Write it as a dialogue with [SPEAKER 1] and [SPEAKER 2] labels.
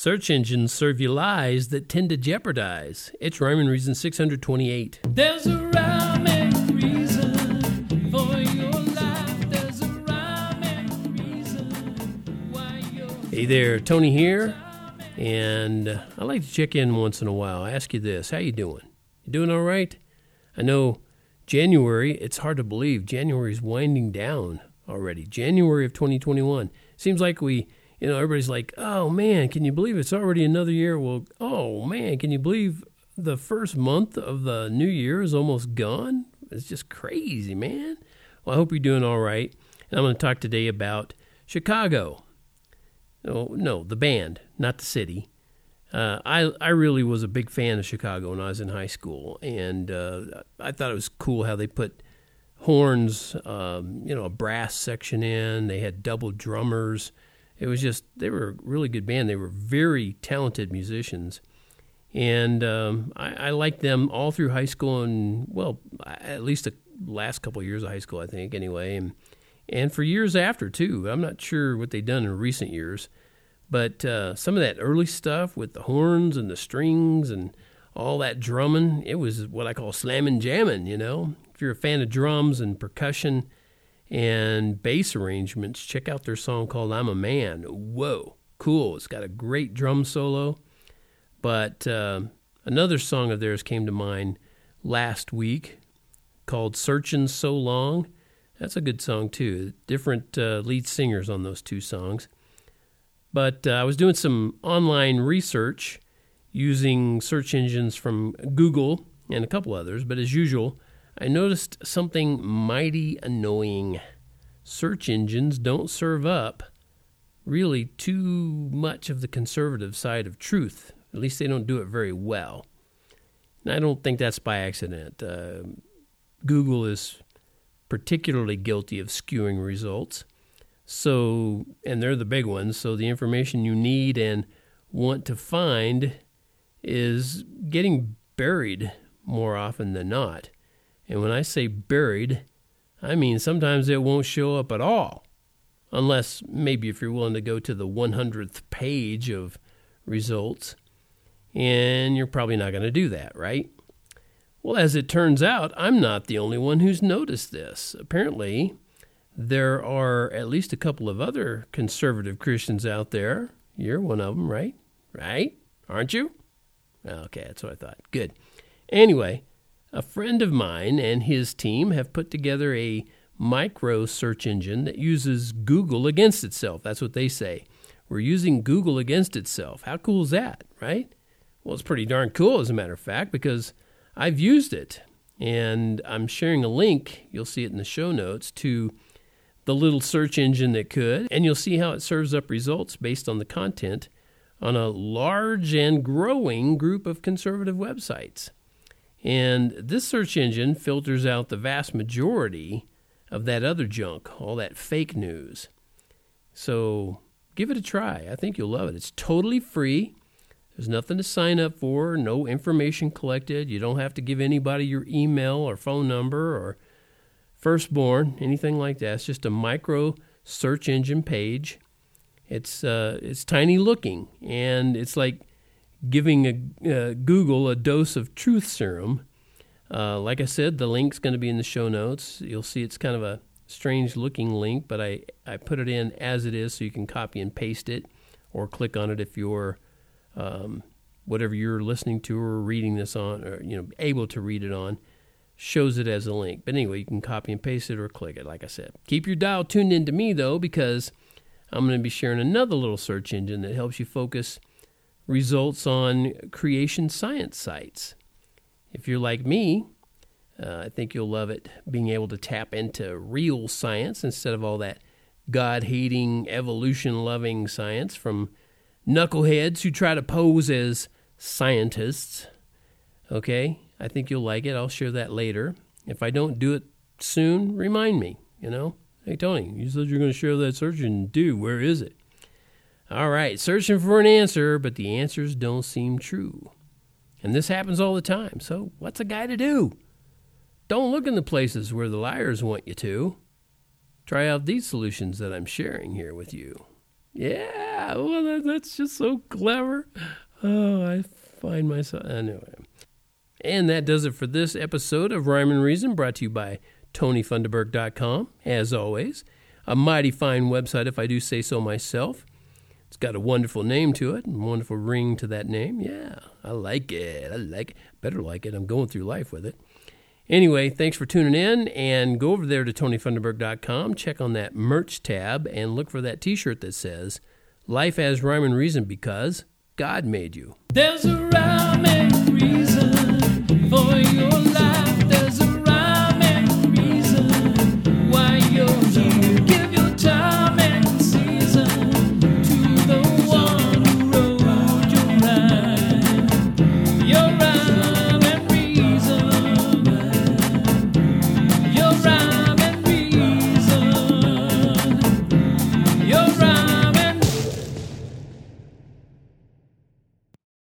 [SPEAKER 1] Search engines serve you lies that tend to jeopardize. It's Rhyme and Reason 628.
[SPEAKER 2] There's a rhyme and reason for your life. There's a rhyme and reason why you're.
[SPEAKER 1] Hey there, Tony here, and I like to check in once in a while. I ask you this: How you doing? You doing all right? I know January. It's hard to believe January's winding down already. January of 2021 seems like we, you know, everybody's like, "Oh man, can you believe it's already another year?" Well, oh man, can you believe the first month of the new year is almost gone? It's just crazy, man. Well, I hope you're doing all right. And I'm going to talk today about Chicago. No, no, the band, not the city. Uh, I I really was a big fan of Chicago when I was in high school, and uh, I thought it was cool how they put horns, um, you know, a brass section in. They had double drummers. It was just they were a really good band. They were very talented musicians, and um, I, I liked them all through high school and well, at least the last couple of years of high school, I think, anyway, and and for years after too. I'm not sure what they've done in recent years, but uh, some of that early stuff with the horns and the strings and all that drumming, it was what I call slamming jamming. You know, if you're a fan of drums and percussion and bass arrangements, check out their song called "I'm a Man." Whoa, cool! It's got a great drum solo. But uh, another song of theirs came to mind last week called "Searching So Long." That's a good song too. Different uh, lead singers on those two songs. But uh, I was doing some online research using search engines from Google and a couple others. But as usual, I noticed something mighty annoying. Search engines don't serve up really too much of the conservative side of truth. At least they don't do it very well. And I don't think that's by accident. Uh, Google is particularly guilty of skewing results. So, and they're the big ones. So, the information you need and want to find is getting buried more often than not. And when I say buried, I mean sometimes it won't show up at all. Unless maybe if you're willing to go to the 100th page of results. And you're probably not going to do that, right? Well, as it turns out, I'm not the only one who's noticed this. Apparently, there are at least a couple of other conservative Christians out there. You're one of them, right? Right? Aren't you? Okay, that's what I thought. Good. Anyway, a friend of mine and his team have put together a micro search engine that uses Google against itself. That's what they say. We're using Google against itself. How cool is that, right? Well, it's pretty darn cool, as a matter of fact, because I've used it. And I'm sharing a link, you'll see it in the show notes, to the little search engine that could. And you'll see how it serves up results based on the content on a large and growing group of conservative websites. And this search engine filters out the vast majority of that other junk, all that fake news. So give it a try. I think you'll love it. It's totally free. There's nothing to sign up for, no information collected. You don't have to give anybody your email or phone number or firstborn, anything like that. It's just a micro search engine page. It's uh, it's tiny looking, and it's like giving a, uh, Google a dose of truth serum. Uh, like I said, the link's going to be in the show notes. You'll see it's kind of a strange looking link, but I, I put it in as it is so you can copy and paste it or click on it if you're um, whatever you're listening to or reading this on or you know able to read it on shows it as a link. But anyway, you can copy and paste it or click it like I said. Keep your dial tuned in to me though because I'm going to be sharing another little search engine that helps you focus results on creation science sites. If you're like me, uh, I think you'll love it being able to tap into real science instead of all that God hating, evolution loving science from knuckleheads who try to pose as scientists. Okay, I think you'll like it. I'll share that later. If I don't do it soon, remind me, you know. Hey, Tony, you said you're going to share that search and do. Where is it? All right, searching for an answer, but the answers don't seem true. And this happens all the time. So, what's a guy to do? Don't look in the places where the liars want you to. Try out these solutions that I'm sharing here with you. Yeah, well, that, that's just so clever. Oh, I find myself. Anyway. And that does it for this episode of Rhyme and Reason, brought to you by TonyFunderberg.com. As always, a mighty fine website, if I do say so myself. It's got a wonderful name to it, and wonderful ring to that name. Yeah, I like it. I like it. Better like it. I'm going through life with it. Anyway, thanks for tuning in, and go over there to TonyFunderberg.com, check on that merch tab, and look for that T-shirt that says "Life has rhyme and reason because God made you."
[SPEAKER 2] There's a rhyme and reason for your